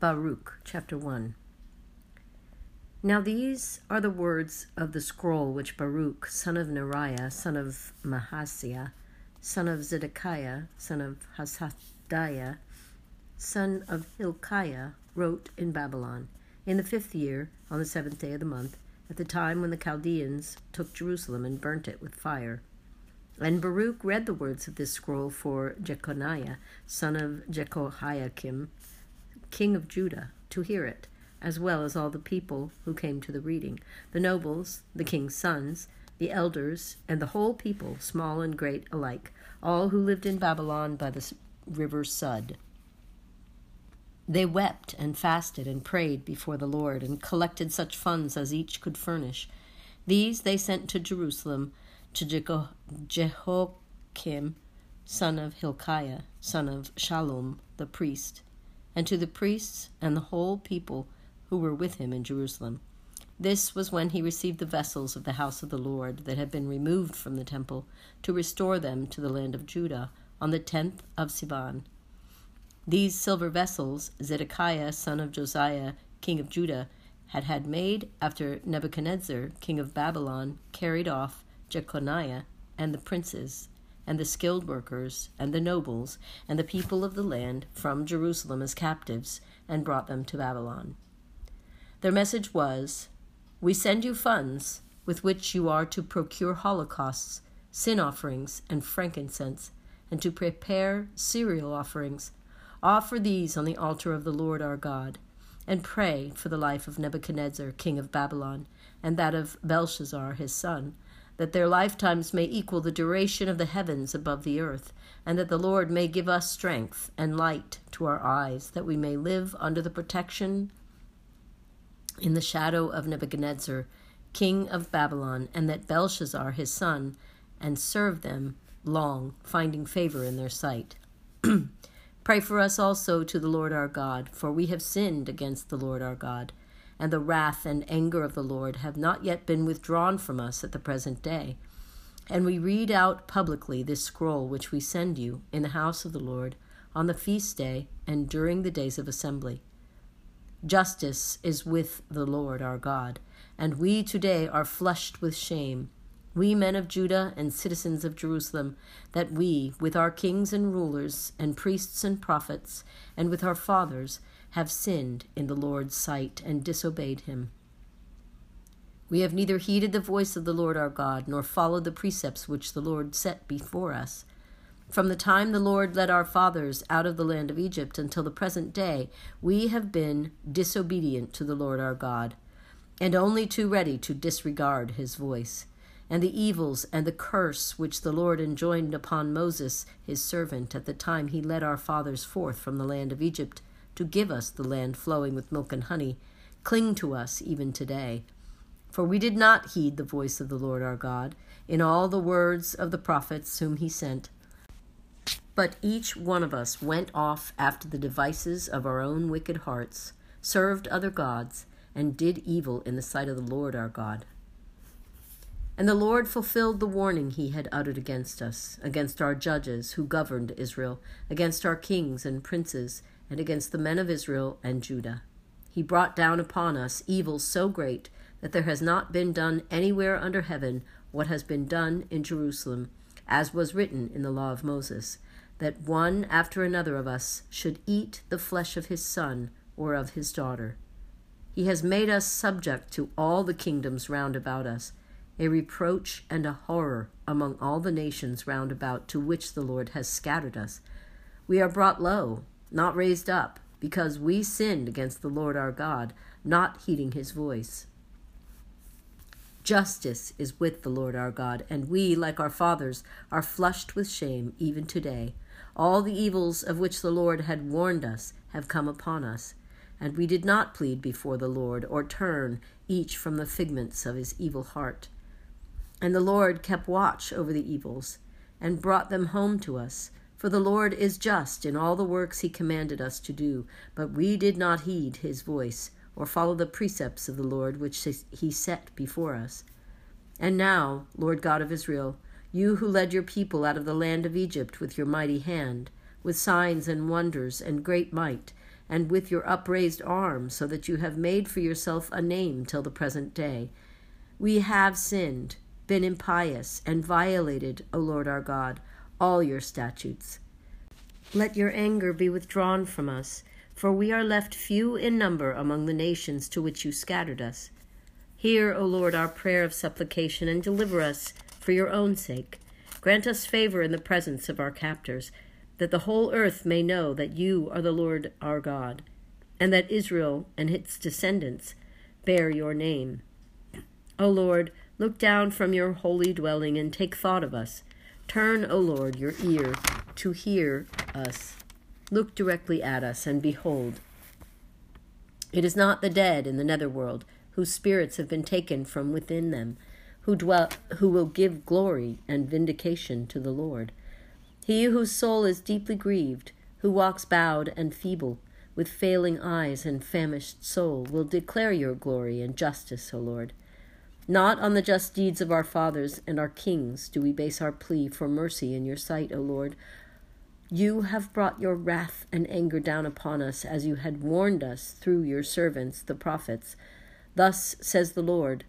Baruch, Chapter 1. Now these are the words of the scroll which Baruch, son of Neriah, son of Mahasiah, son of Zedekiah, son of Hasadiah, son of Hilkiah, wrote in Babylon, in the fifth year, on the seventh day of the month, at the time when the Chaldeans took Jerusalem and burnt it with fire. And Baruch read the words of this scroll for Jeconiah, son of Jehoiakim, king of Judah, to hear it, as well as all the people who came to the reading, the nobles, the king's sons, the elders, and the whole people, small and great alike, all who lived in Babylon by the river Sud. They wept and fasted and prayed before the Lord, and collected such funds as each could furnish. These they sent to Jerusalem to Jehoiakim, son of Hilkiah, son of Shallum, the priest, and to the priests and the whole people who were with him in Jerusalem. This was when he received the vessels of the house of the Lord that had been removed from the temple to restore them to the land of Judah on the tenth of Sivan. These silver vessels Zedekiah, son of Josiah, king of Judah, had had made after Nebuchadnezzar, king of Babylon, carried off Jeconiah and the princes and the skilled workers and the nobles and the people of the land from Jerusalem as captives and brought them to Babylon. Their message was We send you funds with which you are to procure holocausts, sin offerings, and frankincense, and to prepare cereal offerings. Offer these on the altar of the Lord our God, and pray for the life of Nebuchadnezzar, king of Babylon, and that of Belshazzar his son that their lifetimes may equal the duration of the heavens above the earth, and that the Lord may give us strength and light to our eyes, that we may live under the protection in the shadow of Nebuchadnezzar, king of Babylon, and that Belshazzar his son, and serve them long, finding favor in their sight. Pray for us also to the Lord our God, for we have sinned against the Lord our God and the wrath and anger of the Lord have not yet been withdrawn from us at the present day. And we read out publicly this scroll which we send you in the house of the Lord on the feast day and during the days of assembly. Justice is with the Lord our God, and we today are flushed with shame, we men of Judah and citizens of Jerusalem, that we, with our kings and rulers, and priests and prophets, and with our fathers, have sinned in the Lord's sight and disobeyed him. We have neither heeded the voice of the Lord our God, nor followed the precepts which the Lord set before us. From the time the Lord led our fathers out of the land of Egypt until the present day, we have been disobedient to the Lord our God, and only too ready to disregard his voice. And the evils and the curse which the Lord enjoined upon Moses, his servant, at the time he led our fathers forth from the land of Egypt, to give us the land flowing with milk and honey, cling to us even today. For we did not heed the voice of the Lord our God in all the words of the prophets whom he sent. But each one of us went off after the devices of our own wicked hearts, served other gods, and did evil in the sight of the Lord our God. And the Lord fulfilled the warning he had uttered against us, against our judges who governed Israel, against our kings and princes, and against the men of Israel and Judah. He brought down upon us evil so great that there has not been done anywhere under heaven what has been done in Jerusalem, as was written in the law of Moses, that one after another of us should eat the flesh of his son or of his daughter. He has made us subject to all the kingdoms round about us, a reproach and a horror among all the nations round about to which the Lord has scattered us. We are brought low not raised up, because we sinned against the Lord our God, not heeding his voice. Justice is with the Lord our God, and we, like our fathers, are flushed with shame even today. All the evils of which the Lord had warned us have come upon us, and we did not plead before the Lord, or turn each from the figments of his evil heart. And the Lord kept watch over the evils, and brought them home to us for the Lord is just in all the works he commanded us to do, but we did not heed his voice, or follow the precepts of the Lord which he set before us. And now, Lord God of Israel, you who led your people out of the land of Egypt with your mighty hand, with signs and wonders and great might, and with your upraised arm, so that you have made for yourself a name till the present day. We have sinned, been impious, and violated, O Lord our God, all your statutes. Let your anger be withdrawn from us, for we are left few in number among the nations to which you scattered us. Hear, O Lord, our prayer of supplication, and deliver us for your own sake. Grant us favor in the presence of our captors that the whole earth may know that you are the Lord our God, and that Israel and its descendants bear your name. O Lord, look down from your holy dwelling and take thought of us. Turn, O Lord, your ear to hear us. Look directly at us, and behold. It is not the dead in the netherworld, whose spirits have been taken from within them, who dwell who will give glory and vindication to the Lord. He whose soul is deeply grieved, who walks bowed and feeble, with failing eyes and famished soul, will declare your glory and justice, O Lord. Not on the just deeds of our fathers and our kings do we base our plea for mercy in your sight, O Lord. You have brought your wrath and anger down upon us as you had warned us through your servants, the prophets. Thus says the Lord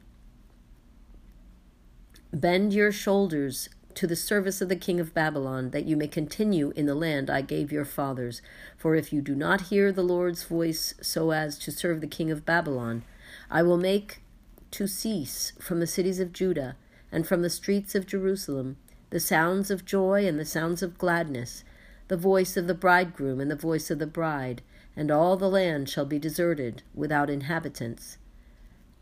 Bend your shoulders to the service of the king of Babylon, that you may continue in the land I gave your fathers. For if you do not hear the Lord's voice so as to serve the king of Babylon, I will make to cease from the cities of Judah and from the streets of Jerusalem the sounds of joy and the sounds of gladness, the voice of the bridegroom and the voice of the bride, and all the land shall be deserted without inhabitants.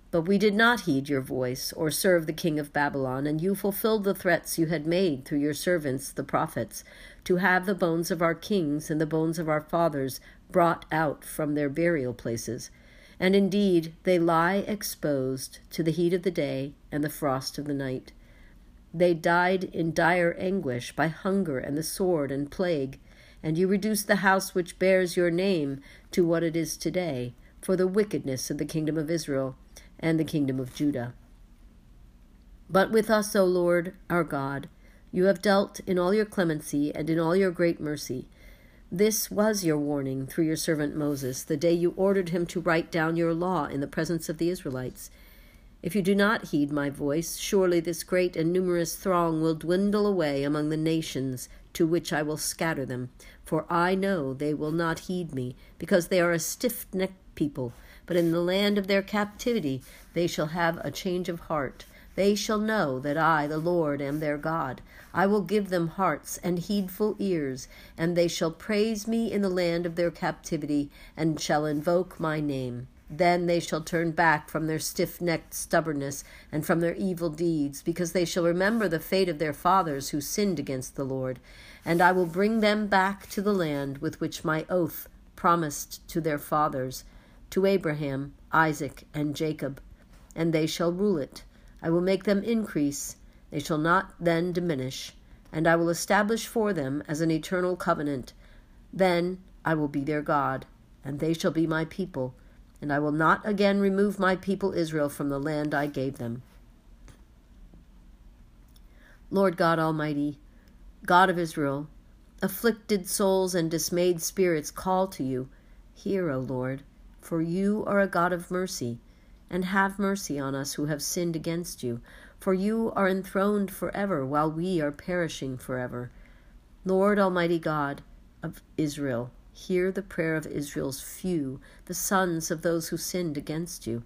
But we did not heed your voice or serve the king of Babylon, and you fulfilled the threats you had made through your servants, the prophets, to have the bones of our kings and the bones of our fathers brought out from their burial places. And indeed, they lie exposed to the heat of the day and the frost of the night. They died in dire anguish by hunger and the sword and plague, and you reduced the house which bears your name to what it is today, for the wickedness of the kingdom of Israel and the kingdom of Judah. But with us, O Lord our God, you have dealt in all your clemency and in all your great mercy. This was your warning through your servant Moses, the day you ordered him to write down your law in the presence of the Israelites. If you do not heed my voice, surely this great and numerous throng will dwindle away among the nations to which I will scatter them. For I know they will not heed me, because they are a stiff necked people but in the land of their captivity they shall have a change of heart. They shall know that I, the Lord, am their God. I will give them hearts and heedful ears, and they shall praise me in the land of their captivity, and shall invoke my name. Then they shall turn back from their stiff necked stubbornness and from their evil deeds, because they shall remember the fate of their fathers who sinned against the Lord. And I will bring them back to the land with which my oath promised to their fathers to Abraham, Isaac, and Jacob, and they shall rule it. I will make them increase, they shall not then diminish, and I will establish for them as an eternal covenant. Then I will be their God, and they shall be my people, and I will not again remove my people Israel from the land I gave them. Lord God Almighty, God of Israel, afflicted souls and dismayed spirits call to you. Hear, O Lord for you are a God of mercy, and have mercy on us who have sinned against you. For you are enthroned forever, while we are perishing forever. Lord Almighty God of Israel, hear the prayer of Israel's few, the sons of those who sinned against you.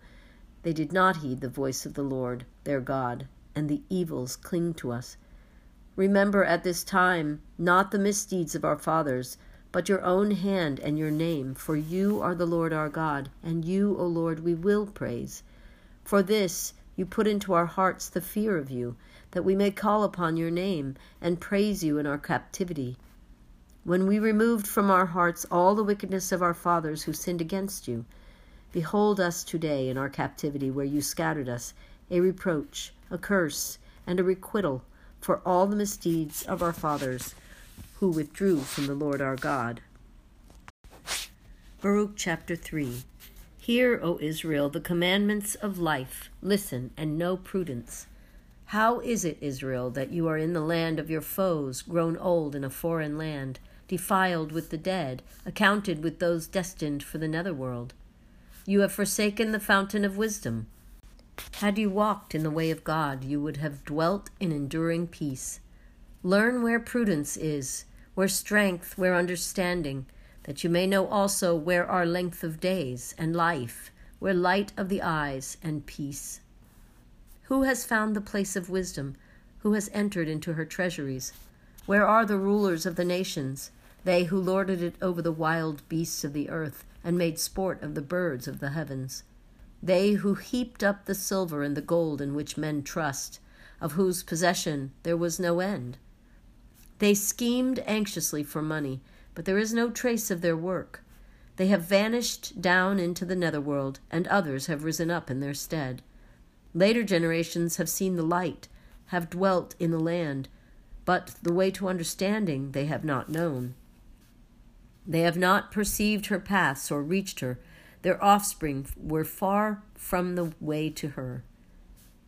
They did not heed the voice of the Lord, their God, and the evils cling to us. Remember at this time not the misdeeds of our fathers, but your own hand and your name, for you are the Lord our God, and you, O Lord, we will praise. For this you put into our hearts the fear of you, that we may call upon your name and praise you in our captivity. When we removed from our hearts all the wickedness of our fathers who sinned against you, behold us today in our captivity, where you scattered us, a reproach, a curse, and a requital for all the misdeeds of our fathers who withdrew from the Lord our God. Baruch chapter 3 Hear, O Israel, the commandments of life. Listen and know prudence. How is it, Israel, that you are in the land of your foes, grown old in a foreign land? defiled with the dead, accounted with those destined for the netherworld. You have forsaken the fountain of wisdom. Had you walked in the way of God, you would have dwelt in enduring peace. Learn where prudence is, where strength, where understanding, that you may know also where are length of days and life, where light of the eyes and peace. Who has found the place of wisdom? Who has entered into her treasuries? Where are the rulers of the nations, they who lorded it over the wild beasts of the earth, and made sport of the birds of the heavens? They who heaped up the silver and the gold in which men trust, of whose possession there was no end. They schemed anxiously for money, but there is no trace of their work. They have vanished down into the netherworld, and others have risen up in their stead. Later generations have seen the light, have dwelt in the land, but the way to understanding they have not known. They have not perceived her paths or reached her. Their offspring were far from the way to her.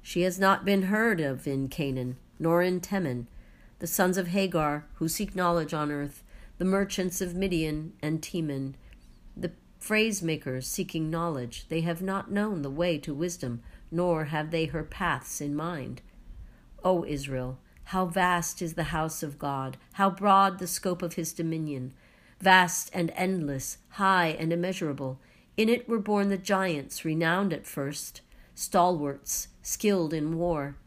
She has not been heard of in Canaan, nor in Teman, the sons of Hagar, who seek knowledge on earth, the merchants of Midian and Teman, the phrase makers seeking knowledge. They have not known the way to wisdom, nor have they her paths in mind. O Israel, how vast is the house of God, how broad the scope of his dominion, vast and endless, high and immeasurable. In it were born the giants, renowned at first, stalwarts, skilled in war.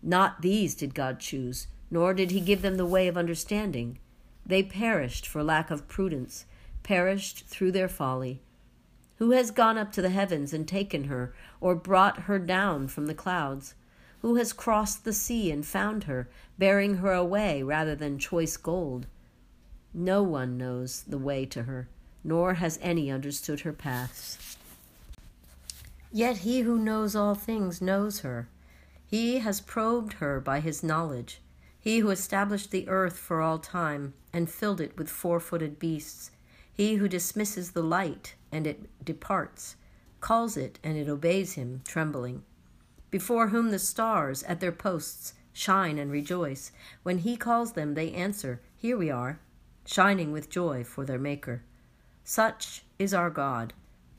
Not these did God choose, nor did he give them the way of understanding. They perished for lack of prudence, perished through their folly. Who has gone up to the heavens and taken her, or brought her down from the clouds? Who has crossed the sea and found her, bearing her away rather than choice gold? No one knows the way to her, nor has any understood her paths. Yet he who knows all things knows her. He has probed her by his knowledge. He who established the earth for all time and filled it with four footed beasts. He who dismisses the light and it departs, calls it and it obeys him, trembling before whom the stars at their posts shine and rejoice. When he calls them, they answer, Here we are, shining with joy for their Maker. Such is our God.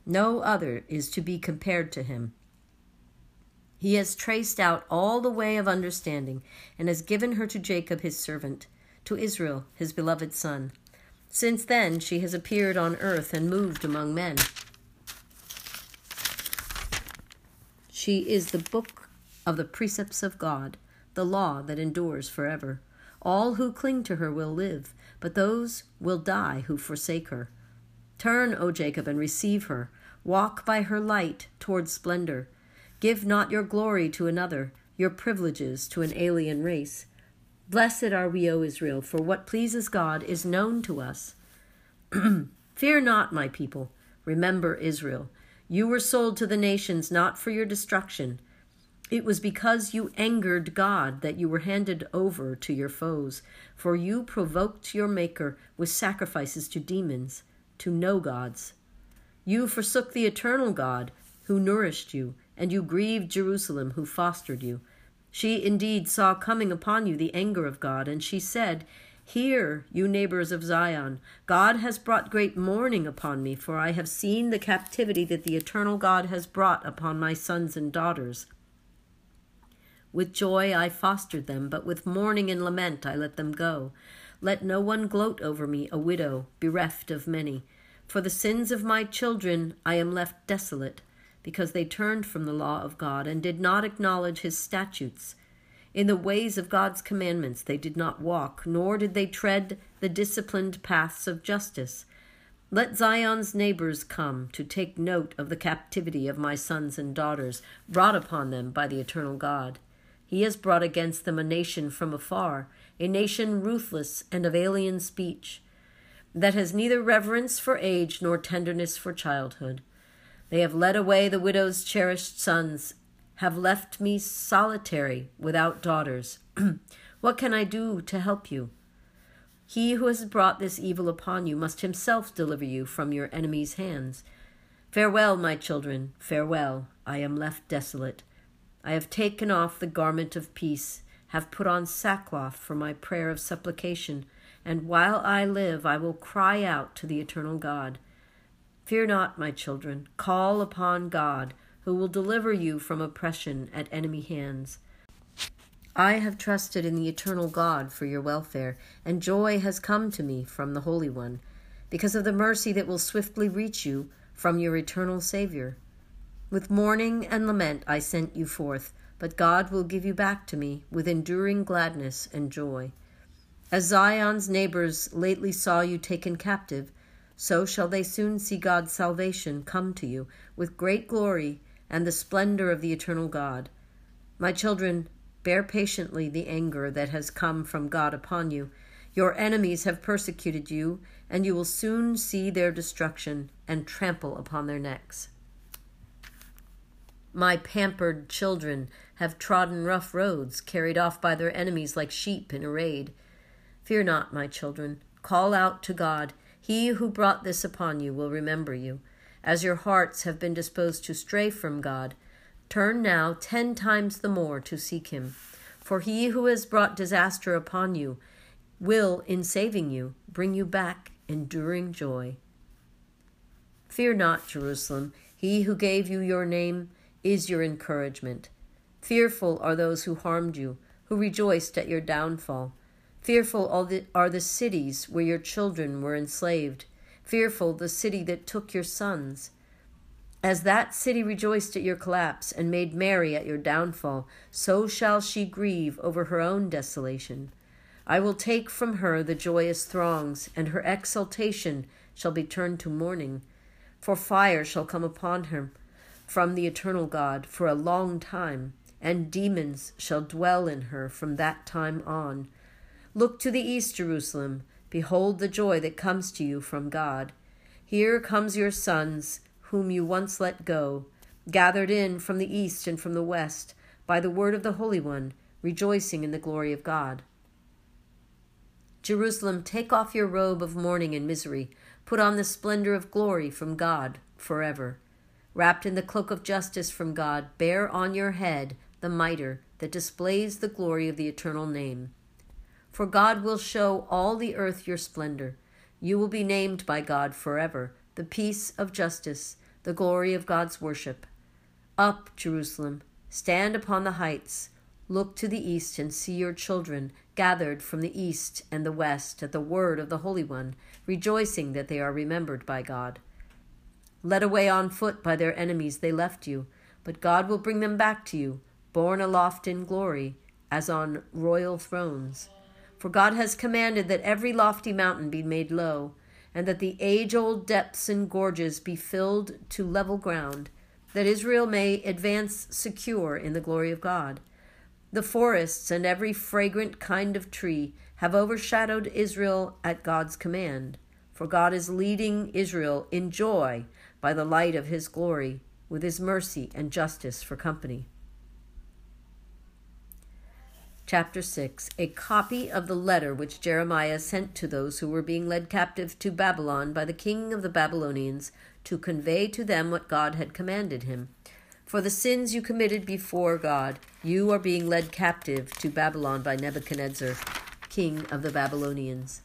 No other is to be compared to him. He has traced out all the way of understanding and has given her to Jacob his servant, to Israel his beloved son. Since then she has appeared on earth and moved among men. She is the book of the precepts of God, the law that endures forever. All who cling to her will live, but those will die who forsake her. Turn, O Jacob, and receive her. Walk by her light toward splendor. Give not your glory to another, your privileges to an alien race. Blessed are we, O Israel, for what pleases God is known to us. Fear not, my people. Remember Israel. You were sold to the nations not for your destruction. It was because you angered God that you were handed over to your foes, for you provoked your Maker with sacrifices to demons, to no gods. You forsook the eternal God who nourished you, and you grieved Jerusalem who fostered you. She indeed saw coming upon you the anger of God, and she said, Hear, you neighbors of Zion, God has brought great mourning upon me, for I have seen the captivity that the eternal God has brought upon my sons and daughters. With joy I fostered them, but with mourning and lament I let them go. Let no one gloat over me, a widow, bereft of many. For the sins of my children I am left desolate, because they turned from the law of God and did not acknowledge his statutes. In the ways of God's commandments they did not walk, nor did they tread the disciplined paths of justice. Let Zion's neighbors come to take note of the captivity of my sons and daughters, brought upon them by the eternal God. He has brought against them a nation from afar, a nation ruthless and of alien speech, that has neither reverence for age nor tenderness for childhood. They have led away the widow's cherished sons have left me solitary without daughters. what can I do to help you? He who has brought this evil upon you must himself deliver you from your enemies' hands. Farewell, my children, farewell. I am left desolate. I have taken off the garment of peace, have put on sackcloth for my prayer of supplication, and while I live, I will cry out to the eternal God. Fear not, my children, call upon God, who will deliver you from oppression at enemy hands. I have trusted in the eternal God for your welfare, and joy has come to me from the Holy One, because of the mercy that will swiftly reach you from your eternal Savior. With mourning and lament I sent you forth, but God will give you back to me with enduring gladness and joy. As Zion's neighbors lately saw you taken captive, so shall they soon see God's salvation come to you with great glory and the splendor of the eternal God. My children, bear patiently the anger that has come from God upon you. Your enemies have persecuted you, and you will soon see their destruction and trample upon their necks. My pampered children have trodden rough roads, carried off by their enemies like sheep in a raid. Fear not, my children. Call out to God. He who brought this upon you will remember you. As your hearts have been disposed to stray from God, turn now ten times the more to seek him. For he who has brought disaster upon you will, in saving you, bring you back enduring joy. Fear not, Jerusalem. He who gave you your name is your encouragement. Fearful are those who harmed you, who rejoiced at your downfall. Fearful are the cities where your children were enslaved. Fearful the city that took your sons. As that city rejoiced at your collapse and made merry at your downfall, so shall she grieve over her own desolation. I will take from her the joyous throngs, and her exultation shall be turned to mourning. For fire shall come upon her from the eternal God for a long time, and demons shall dwell in her from that time on. Look to the east, Jerusalem. Behold the joy that comes to you from God. Here comes your sons, whom you once let go, gathered in from the east and from the west, by the word of the Holy One, rejoicing in the glory of God. Jerusalem, take off your robe of mourning and misery, put on the splendor of glory from God forever. Wrapped in the cloak of justice from God, bear on your head the mitre that displays the glory of the eternal name. For God will show all the earth your splendor. You will be named by God forever, the peace of justice, the glory of God's worship. Up, Jerusalem, stand upon the heights, look to the east and see your children gathered from the east and the west at the word of the Holy One, rejoicing that they are remembered by God. Led away on foot by their enemies, they left you, but God will bring them back to you, borne aloft in glory, as on royal thrones. For God has commanded that every lofty mountain be made low, and that the age old depths and gorges be filled to level ground, that Israel may advance secure in the glory of God. The forests and every fragrant kind of tree have overshadowed Israel at God's command, for God is leading Israel in joy by the light of his glory, with his mercy and justice for company. Chapter 6 A copy of the letter which Jeremiah sent to those who were being led captive to Babylon by the king of the Babylonians to convey to them what God had commanded him. For the sins you committed before God, you are being led captive to Babylon by Nebuchadnezzar, king of the Babylonians.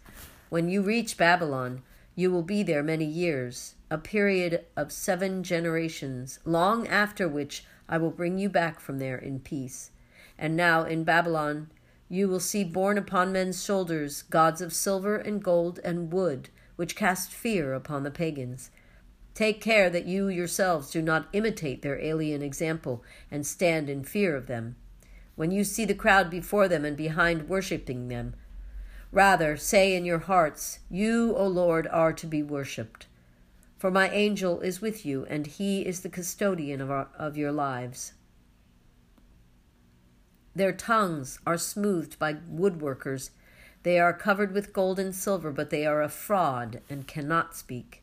When you reach Babylon, you will be there many years, a period of seven generations, long after which I will bring you back from there in peace. And now in Babylon you will see borne upon men's shoulders gods of silver and gold and wood, which cast fear upon the pagans. Take care that you yourselves do not imitate their alien example and stand in fear of them. When you see the crowd before them and behind worshipping them, rather say in your hearts, You, O Lord, are to be worshipped. For my angel is with you, and he is the custodian of, our, of your lives. Their tongues are smoothed by woodworkers. They are covered with gold and silver, but they are a fraud and cannot speak.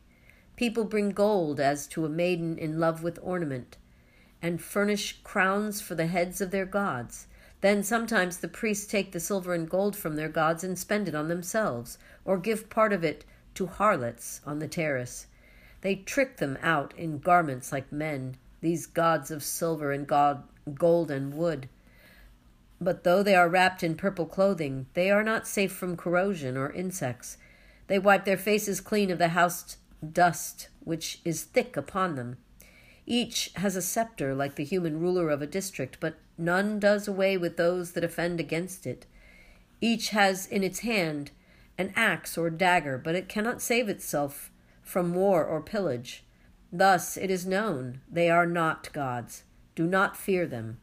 People bring gold as to a maiden in love with ornament, and furnish crowns for the heads of their gods. Then sometimes the priests take the silver and gold from their gods and spend it on themselves, or give part of it to harlots on the terrace. They trick them out in garments like men, these gods of silver and god, gold and wood. But though they are wrapped in purple clothing, they are not safe from corrosion or insects. They wipe their faces clean of the house dust which is thick upon them. Each has a scepter like the human ruler of a district, but none does away with those that offend against it. Each has in its hand an axe or dagger, but it cannot save itself from war or pillage. Thus it is known they are not gods. Do not fear them.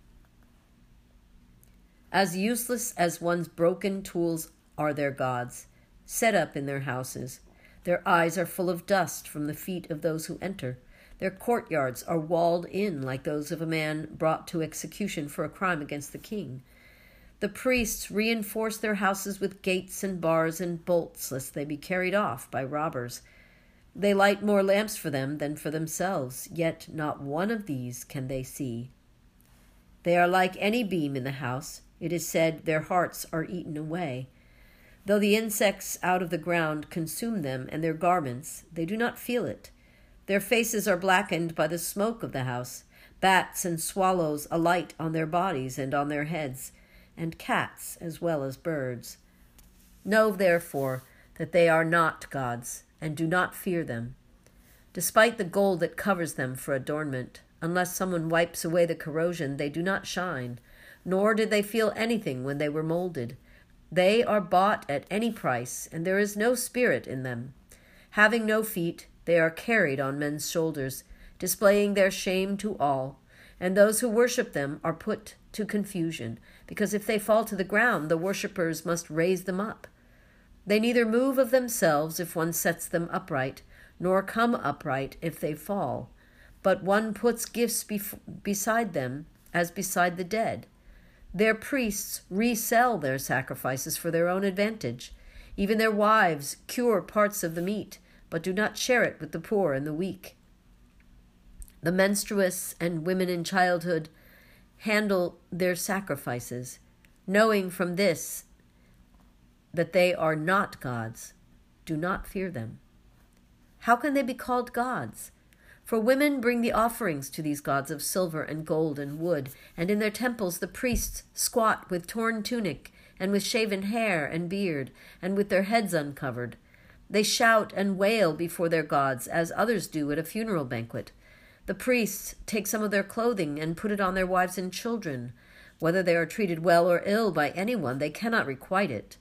As useless as one's broken tools are their gods, set up in their houses. Their eyes are full of dust from the feet of those who enter. Their courtyards are walled in like those of a man brought to execution for a crime against the king. The priests reinforce their houses with gates and bars and bolts, lest they be carried off by robbers. They light more lamps for them than for themselves, yet not one of these can they see. They are like any beam in the house. It is said their hearts are eaten away. Though the insects out of the ground consume them and their garments, they do not feel it. Their faces are blackened by the smoke of the house. Bats and swallows alight on their bodies and on their heads, and cats as well as birds. Know, therefore, that they are not gods, and do not fear them. Despite the gold that covers them for adornment, unless someone wipes away the corrosion, they do not shine, nor did they feel anything when they were molded. They are bought at any price, and there is no spirit in them. Having no feet, they are carried on men's shoulders, displaying their shame to all, and those who worship them are put to confusion, because if they fall to the ground, the worshippers must raise them up. They neither move of themselves if one sets them upright, nor come upright if they fall, but one puts gifts bef- beside them as beside the dead their priests resell their sacrifices for their own advantage. Even their wives cure parts of the meat, but do not share it with the poor and the weak. The menstruous and women in childhood handle their sacrifices, knowing from this that they are not gods. Do not fear them. How can they be called gods? For women bring the offerings to these gods of silver and gold and wood, and in their temples the priests squat with torn tunic, and with shaven hair and beard, and with their heads uncovered. They shout and wail before their gods, as others do at a funeral banquet. The priests take some of their clothing and put it on their wives and children. Whether they are treated well or ill by anyone, they cannot requite it.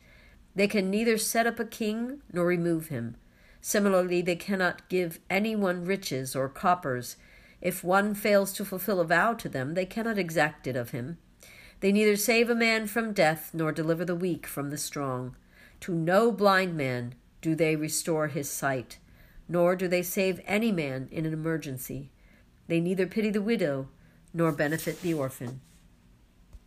They can neither set up a king nor remove him. Similarly, they cannot give anyone riches or coppers. If one fails to fulfill a vow to them, they cannot exact it of him. They neither save a man from death nor deliver the weak from the strong. To no blind man do they restore his sight, nor do they save any man in an emergency. They neither pity the widow nor benefit the orphan.